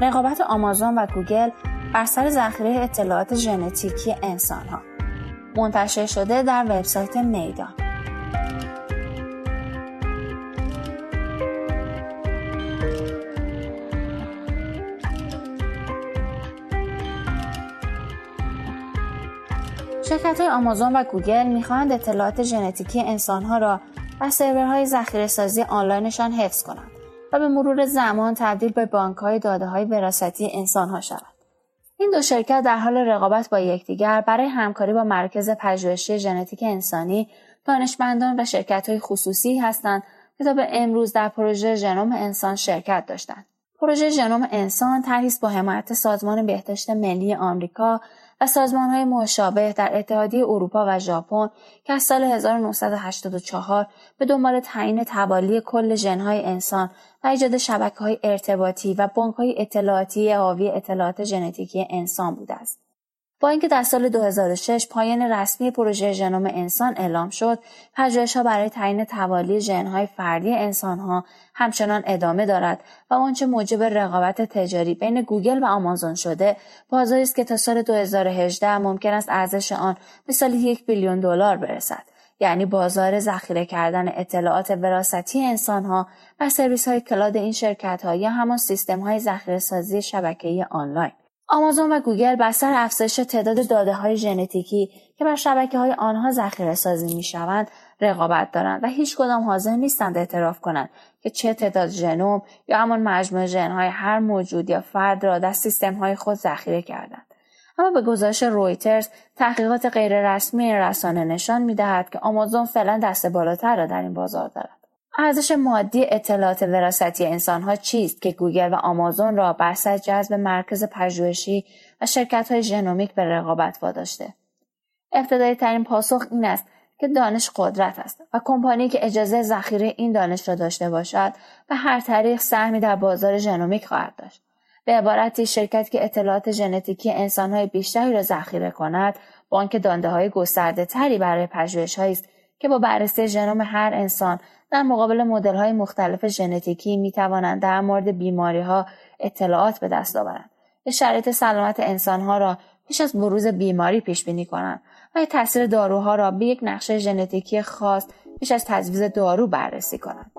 رقابت آمازون و گوگل بر سر ذخیره اطلاعات ژنتیکی انسانها. منتشر شده در وبسایت میدان شرکت های آمازون و گوگل می‌خواهند اطلاعات ژنتیکی انسانها را در سرورهای ذخیره سازی آنلاینشان حفظ کنند. و به مرور زمان تبدیل به بانک های داده های وراثتی انسانها شود. این دو شرکت در حال رقابت با یکدیگر برای همکاری با مرکز پژوهشی ژنتیک انسانی دانشمندان و شرکت های خصوصی هستند که تا به امروز در پروژه ژنوم انسان شرکت داشتند. پروژه ژنوم انسان طرحی با حمایت سازمان بهداشت ملی آمریکا و سازمان های مشابه در اتحادیه اروپا و ژاپن که از سال 1984 به دنبال تعیین توالی کل ژنهای انسان و ایجاد شبکه های ارتباطی و بانک های اطلاعاتی حاوی اطلاعات ژنتیکی انسان بوده است. با اینکه در سال 2006 پایان رسمی پروژه ژنوم انسان اعلام شد، ها برای تعیین توالی ژنهای فردی انسانها همچنان ادامه دارد و آنچه موجب رقابت تجاری بین گوگل و آمازون شده، بازاری است که تا سال 2018 ممکن است ارزش آن به سال یک بیلیون دلار برسد. یعنی بازار ذخیره کردن اطلاعات وراثتی انسانها و سرویس های cloud این شرکت ها یا همان سیستم های ذخیره سازی شبکه‌ای آنلاین آمازون و گوگل بر سر افزایش تعداد داده های ژنتیکی که بر شبکه های آنها ذخیره سازی می شوند رقابت دارند و هیچ کدام حاضر نیستند اعتراف کنند که چه تعداد ژنوم یا همان مجموعه ژنهای هر موجود یا فرد را در سیستم های خود ذخیره کردند. اما به گزارش رویترز تحقیقات غیررسمی رسانه نشان می‌دهد که آمازون فعلا دست بالاتر را در این بازار دارد. ارزش مادی اطلاعات وراثتی انسانها چیست که گوگل و آمازون را بر سر جذب مراکز پژوهشی و شرکت های ژنومیک به رقابت واداشته؟ ابتدایی ترین پاسخ این است که دانش قدرت است و کمپانی که اجازه ذخیره این دانش را داشته باشد به هر طریق سهمی در بازار ژنومیک خواهد داشت. به عبارتی شرکت که اطلاعات ژنتیکی انسانهای بیشتری را ذخیره کند بانک دانده های گسترده تری برای پژوهش است که با بررسی ژنوم هر انسان در مقابل مدل های مختلف ژنتیکی می توانند در مورد بیماری ها اطلاعات به دست آورند به شرایط سلامت انسان ها را پیش از بروز بیماری پیش بینی کنند و تاثیر داروها را به یک نقشه ژنتیکی خاص پیش از تجویز دارو بررسی کنند.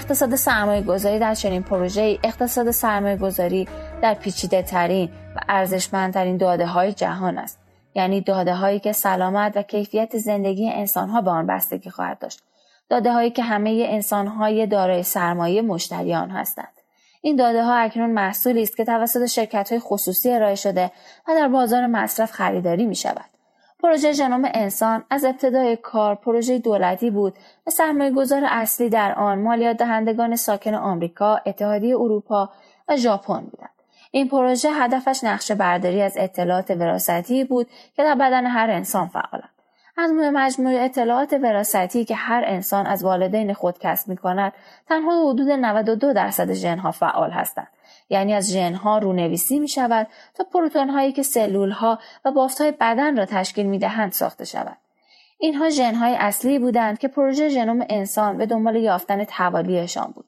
اقتصاد سرمایه گذاری در چنین پروژه اقتصاد سرمایه گذاری در پیچیده ترین و ارزشمندترین داده های جهان است. یعنی داده هایی که سلامت و کیفیت زندگی انسان ها به آن بستگی خواهد داشت. داده هایی که همه انسان های دارای سرمایه مشتریان هستند. این داده ها اکنون محصولی است که توسط شرکت های خصوصی ارائه شده و در بازار مصرف خریداری می شود پروژه ژنوم انسان از ابتدای کار پروژه دولتی بود و سرمایه گذار اصلی در آن مالیات دهندگان ساکن آمریکا، اتحادیه اروپا و ژاپن بودند. این پروژه هدفش نقشه برداری از اطلاعات وراثتی بود که در بدن هر انسان فعالند. از مجموعه اطلاعات وراثتی که هر انسان از والدین خود کسب می کند تنها حدود 92 درصد ژنها فعال هستند یعنی از ژنها رونویسی می شود تا پروتون هایی که سلول ها و بافت های بدن را تشکیل می دهند ساخته شود. اینها ژن های اصلی بودند که پروژه ژنوم انسان به دنبال یافتن توالیشان بود.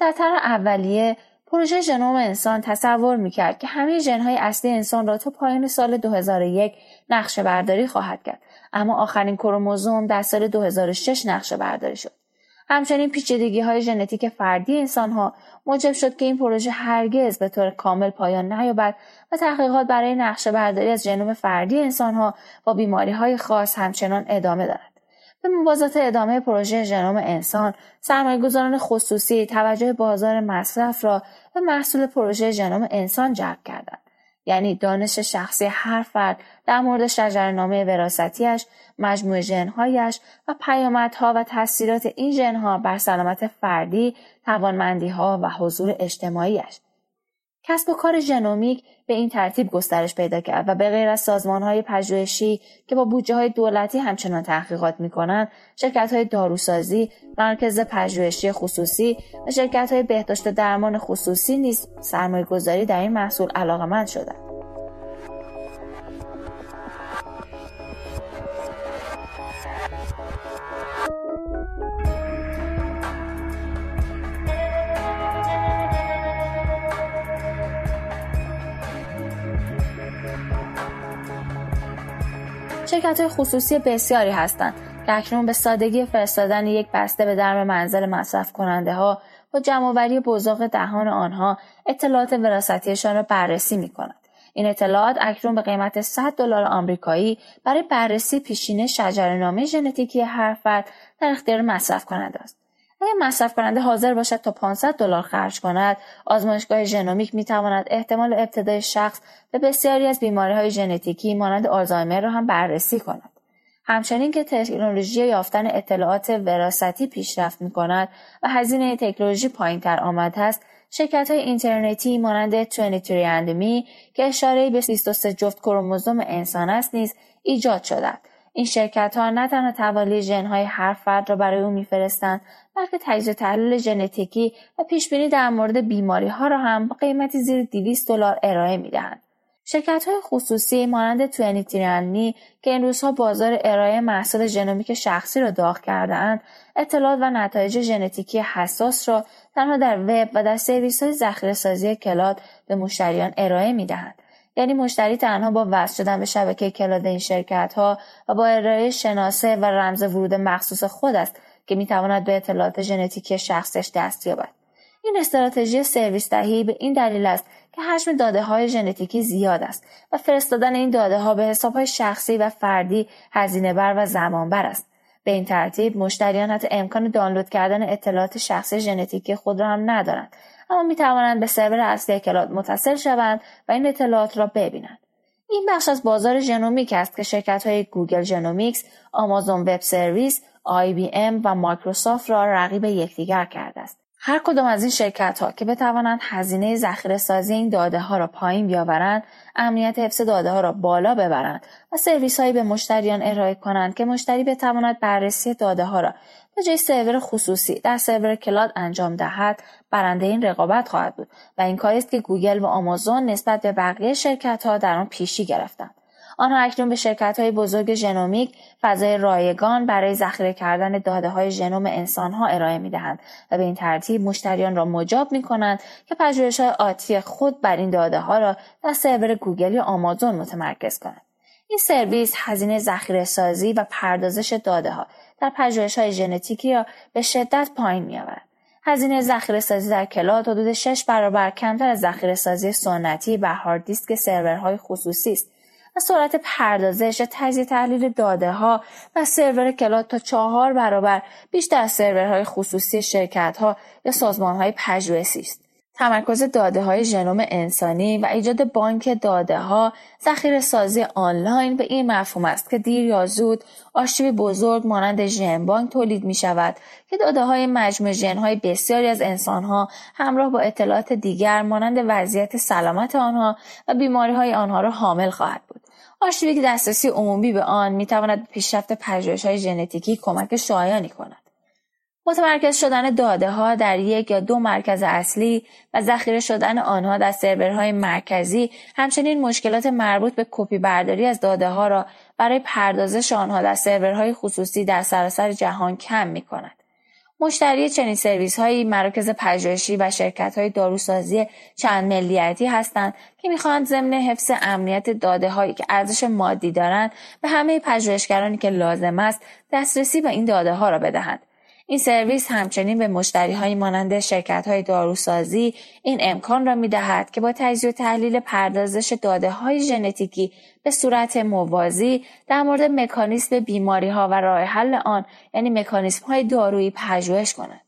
در طرح اولیه پروژه ژنوم انسان تصور می‌کرد که همه ژنهای اصلی انسان را تا پایان سال 2001 نقشه برداری خواهد کرد اما آخرین کروموزوم در سال 2006 نقشه برداری شد همچنین پیچیدگی های ژنتیک فردی انسان ها موجب شد که این پروژه هرگز به طور کامل پایان نیابد و تحقیقات برای نقشه برداری از ژنوم فردی انسان ها با بیماری های خاص همچنان ادامه دارد. به موازات ادامه پروژه ژنوم انسان گذاران خصوصی توجه بازار مصرف را به محصول پروژه ژنوم انسان جلب کردند یعنی دانش شخصی هر فرد در مورد شجرنامه وراستیش، مجموع ژنهایش و پیامدها و تاثیرات این ژنها بر سلامت فردی، توانمندیها و حضور اجتماعیش. کسب و کار ژنومیک به این ترتیب گسترش پیدا کرد و به غیر از سازمان های پژوهشی که با بودجه های دولتی همچنان تحقیقات می کنند، شرکت های داروسازی، مرکز پژوهشی خصوصی و شرکت های بهداشت درمان خصوصی نیز سرمایه گذاری در این محصول علاقمند شدند. شرکت خصوصی بسیاری هستند که اکنون به سادگی فرستادن یک بسته به درم منزل مصرف کننده ها با جمعوری بزرگ دهان آنها اطلاعات وراستیشان را بررسی می کند. این اطلاعات اکنون به قیمت 100 دلار آمریکایی برای بررسی پیشینه شجرهنامه ژنتیکی هر فرد در اختیار مصرف کننده است. اگر مصرف کننده حاضر باشد تا 500 دلار خرج کند. آزمایشگاه ژنومیک می تواند احتمال ابتدای شخص به بسیاری از بیماری های ژنتیکی مانند آلزایمر را هم بررسی کند. همچنین که تکنولوژی یافتن اطلاعات وراستی پیشرفت می کند و هزینه تکنولوژی پایین تر آمده است شرکت های اینترنتی مانند 23 اندمی که اشاره به 23 جفت کروموزوم انسان است نیز ایجاد شده این شرکت ها نه تنها توالی ژن های هر فرد را برای او میفرستند بلکه تجزیه تحلیل ژنتیکی و پیشبینی در مورد بیماری ها را هم با قیمتی زیر 200 دلار ارائه می دهند. شرکت های خصوصی مانند 23andMe که این روزها بازار ارائه محصول ژنومیک شخصی را داغ کردهاند اطلاعات و نتایج ژنتیکی حساس را تنها در وب و در سرویس های ذخیره سازی cloud به مشتریان ارائه می دهند. یعنی مشتری تنها با وصل شدن به شبکه cloud این شرکت ها و با ارائه شناسه و رمز ورود مخصوص خود است که می‌تواند به اطلاعات ژنتیکی شخصش دست یابد. این استراتژی سرویس دهی به این دلیل است که حجم داده های ژنتیکی زیاد است و فرستادن این داده ها به حساب های شخصی و فردی هزینه بر و زمان بر است. به این ترتیب مشتریان حتی امکان دانلود کردن اطلاعات شخصی ژنتیکی خود را هم ندارند اما می توانند به سرور اصلی cloud متصل شوند و این اطلاعات را ببینند این بخش از بازار ژنومیک است که شرکت های Google Genomics، Amazon Web Service، IBM و مایکروسافت را رقیب یکدیگر کرده است. هر کدام از این شرکت ها که بتوانند هزینه ذخیره سازی این داده ها را پایین بیاورند، امنیت حفظ داده ها را بالا ببرند و سرویس هایی به مشتریان ارائه کنند که مشتری بتواند بررسی داده ها را به جای سرور خصوصی در سرور cloud انجام دهد برنده این رقابت خواهد بود و این کاری است که گوگل و آمازون نسبت به بقیه شرکت ها در آن پیشی گرفتند آنها اکنون به شرکت های بزرگ ژنومیک فضای رایگان برای ذخیره کردن داده های ژنوم انسان ها ارائه می دهند و به این ترتیب مشتریان را مجاب می کنند که پژوهش های آتی خود بر این داده ها را در سرور گوگل یا آمازون متمرکز کنند. این سرویس هزینه ذخیره سازی و پردازش داده ها در پژوهش های ژنتیکی را به شدت پایین می آورد. هزینه ذخیره سازی در cloud حدود 6 برابر کمتر از ذخیره سازی سنتی بر هارد دیسک سرورهای خصوصی است و سرعت پردازش تجزیه تحلیل داده ها و سرور cloud تا چهار برابر بیشتر از سرورهای خصوصی شرکت ها یا سازمان های پژوهشی است. تمرکز داده های ژنوم انسانی و ایجاد بانک داده ها ذخیره سازی آنلاین به این مفهوم است که دیر یا زود آرشیو بزرگ مانند ژن بانک تولید می شود که داده های مجموع ژن های بسیاری از انسان ها همراه با اطلاعات دیگر مانند وضعیت سلامت آنها و بیماری های آنها را حامل خواهد بود. آرشیوی که دسترسی عمومی به آن می تواند پیشرفت پژوهش های ژنتیکی کمک شایانی کند. متمرکز شدن داده ها در یک یا دو مرکز اصلی و ذخیره شدن آنها در سرورهای مرکزی همچنین مشکلات مربوط به کپی برداری از داده ها را برای پردازش آنها در سرورهای خصوصی در سراسر جهان کم می کند. مشتری چنین سرویس هایی مراکز پژوهشی و شرکت های داروسازی چند ملیتی هستند که می‌خواهند ضمن حفظ امنیت داده هایی که ارزش مادی دارند به همه پژوهشگرانی که لازم است دسترسی به این داده ها را بدهند این سرویس همچنین به مشتری های مانند شرکت های داروسازی این امکان را می دهد که با تجزیه و تحلیل پردازش داده های ژنتیکی به صورت موازی در مورد مکانیسم بیماری ها و راه حل آن یعنی مکانیسم های دارویی پژوهش کنند.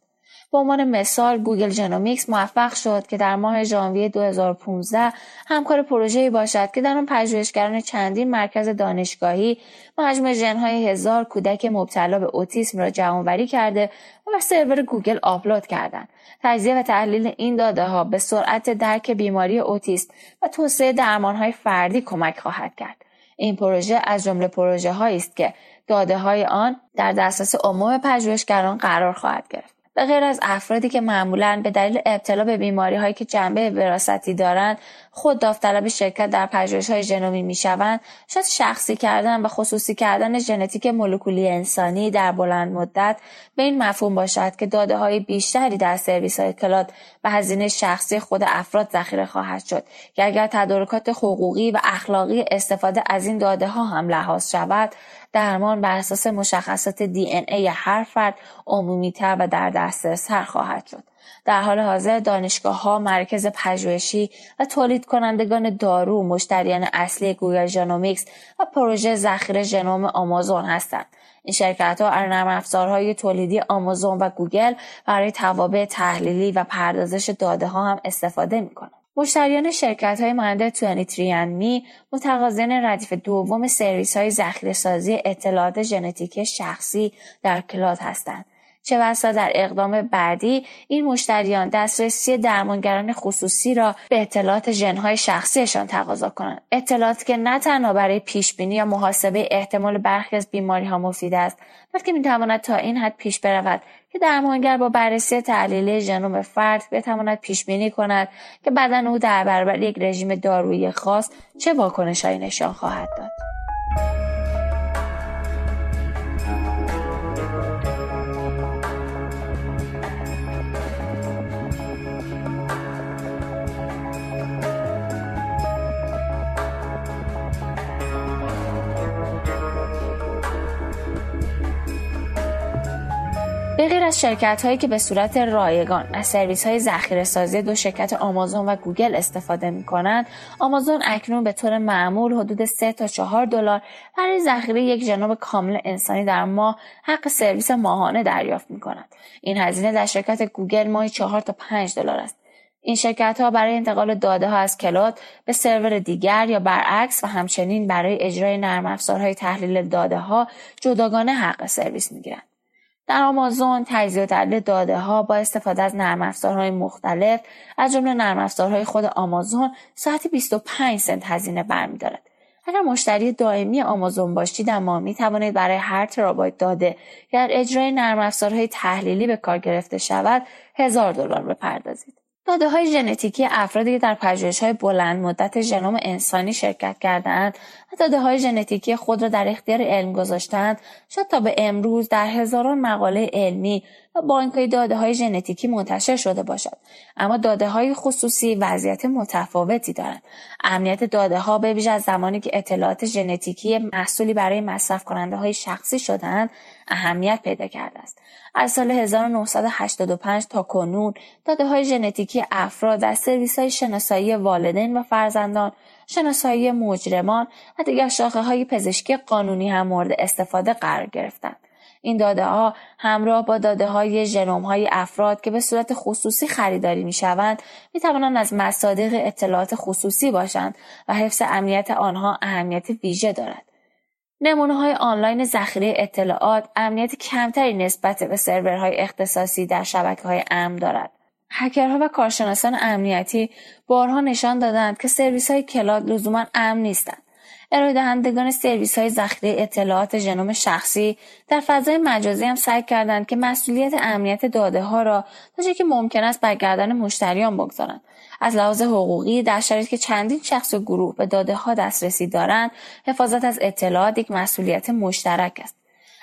به عنوان مثال گوگل Genomics موفق شد که در ماه ژانویه 2015 همکار پروژه‌ای باشد که در آن پژوهشگران چندین مرکز دانشگاهی مجموع ژن‌های هزار کودک مبتلا به اوتیسم را جمعآوری کرده و بر سرور گوگل آپلود کردند. تجزیه و تحلیل این داده ها به سرعت درک بیماری اوتیسم و توسعه درمانهای فردی کمک خواهد کرد. این پروژه از جمله پروژه هایی است که داده های آن در دسترس عموم پژوهشگران قرار خواهد گرفت. به غیر از افرادی که معمولا به دلیل ابتلا به بیماری هایی که جنبه وراثتی دارند خود داوطلب شرکت در پژوهش های ژنومی می‌شوند شاید شخصی کردن و خصوصی کردن ژنتیک مولکولی انسانی در بلند مدت به این مفهوم باشد که داده های بیشتری در سرویس های cloud به هزینه شخصی خود افراد ذخیره خواهد شد. که اگر تدارکات حقوقی و اخلاقی استفاده از این داده ها هم لحاظ شود درمان بر اساس مشخصات DNA هر فرد عمومیتر و در دسترستر خواهد شد. در حال حاضر دانشگاه ها مرکز پژوهشی و تولید کنندگان دارو مشتریان اصلی گوگل Genomics و پروژه ذخیره ژنوم آمازون هستند این شرکت ها نرم افزارهای تولیدی آمازون و گوگل برای توابع تحلیلی و پردازش داده ها هم استفاده می کنند. مشتریان شرکت های مانند 23 me متقاضیان ردیف دوم سرویس های ذخیره سازی اطلاعات ژنتیکی شخصی در کلاد هستند. چه بسا در اقدام بعدی این مشتریان دسترسی درمانگران خصوصی را به اطلاعات ژنهای شخصیشان تقاضا کنند. اطلاعاتی که نه تنها برای پیشبینی یا محاسبه احتمال برخی از بیماری ها مفید است بلکه می‌تواند تا این حد پیش برود که درمانگر با بررسی تحلیلی ژنوم فرد بتواند پیش بینی کند که بدن او در برابر یک رژیم دارویی خاص چه واکنشهایی نشان خواهد داد. از شرکت هایی که به صورت رایگان از سرویس های ذخیره سازی دو شرکت آمازون و گوگل استفاده می کنند آمازون اکنون به طور معمول حدود 3 تا 4 دلار برای ذخیره یک ژنوم کامل انسانی در ماه حق سرویس ماهانه دریافت می کند این هزینه در شرکت گوگل ماهی 4 تا 5 دلار است این شرکت ها برای انتقال داده ها از cloud به سرور دیگر یا برعکس و همچنین برای اجرای نرم افزارهای تحلیل داده ها جداگانه حق سرویس می گیرند. در آمازون تجزیه و تحلیل داده ها با استفاده از نرم افزارهای مختلف از جمله نرم افزارهای خود آمازون ساعتی 25 سنت هزینه برمیدارد. اگر مشتری دائمی آمازون باشید اما می توانید برای هر ترابایت داده که در اجرای نرم افزارهای تحلیلی به کار گرفته شود هزار دلار بپردازید. داده های ژنتیکی افرادی که در پژوهش های بلند مدت ژنوم انسانی شرکت کردند و داده های ژنتیکی خود را در اختیار علم گذاشتند شاید تا به امروز در هزاران مقاله علمی و بانک داده های ژنتیکی منتشر شده باشد. اما داده های خصوصی وضعیت متفاوتی دارند. امنیت داده ها به ویژه از زمانی که اطلاعات ژنتیکی محصولی برای مصرف کننده های شخصی شدند اهمیت پیدا کرده است از سال 1985 تا کنون داده های ژنتیکی افراد در سرویس های شناسایی والدین و فرزندان شناسایی مجرمان و دیگر شاخه های پزشکی قانونی هم مورد استفاده قرار گرفتند این داده ها همراه با داده های ژنوم های افراد که به صورت خصوصی خریداری می شوند می توانند از مصادیق اطلاعات خصوصی باشند و حفظ امنیت آنها اهمیت ویژه دارد. نمونه های آنلاین ذخیره اطلاعات امنیت کمتری نسبت به سرورهای اختصاصی در شبکه های امن دارد. هکرها و کارشناسان امنیتی بارها نشان دادند که سرویس های cloud لزوما امن نیستند. ارائه دهندگان سرویس های ذخیره اطلاعات ژنوم شخصی در فضای مجازی هم سعی کردند که مسئولیت امنیت داده ها را تا که ممکن است بر گردن مشتریان بگذارند. از لحاظ حقوقی در شرایطی که چندین شخص و گروه به داده ها دسترسی دارند حفاظت از اطلاعات یک مسئولیت مشترک است.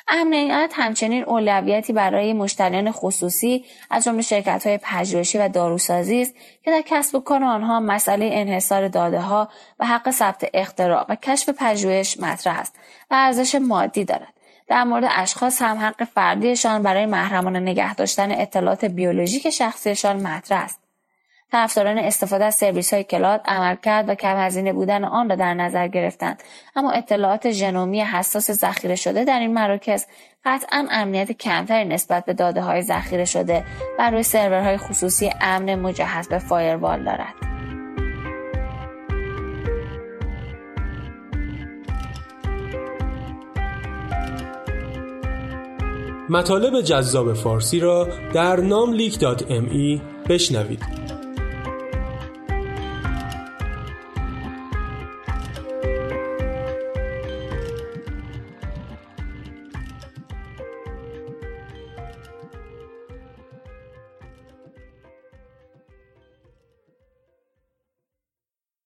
امنیت همچنین اولویتی برای مشتریان خصوصی از جمله شرکت های پژوهشی و داروسازی است که در کسب و کار آنها مسئله انحصار داده ها و حق ثبت اختراع و کشف پژوهش مطرح است و ارزش مادی دارد. در مورد اشخاص هم حق فردیشان برای محرمانه نگه داشتن اطلاعات بیولوژیک شخصیشان مطرح است. طرفداران استفاده از سرویس های کلاد عملکرد و کم هزینه بودن آن را در نظر گرفتند. اما اطلاعات ژنومی حساس ذخیره شده در این مراکز قطعا امنیت کمتری نسبت به داده های ذخیره شده بر روی سرورهای خصوصی امن مجهز به فایروال دارد. مطالب جذاب فارسی را در نام لیک بشنوید.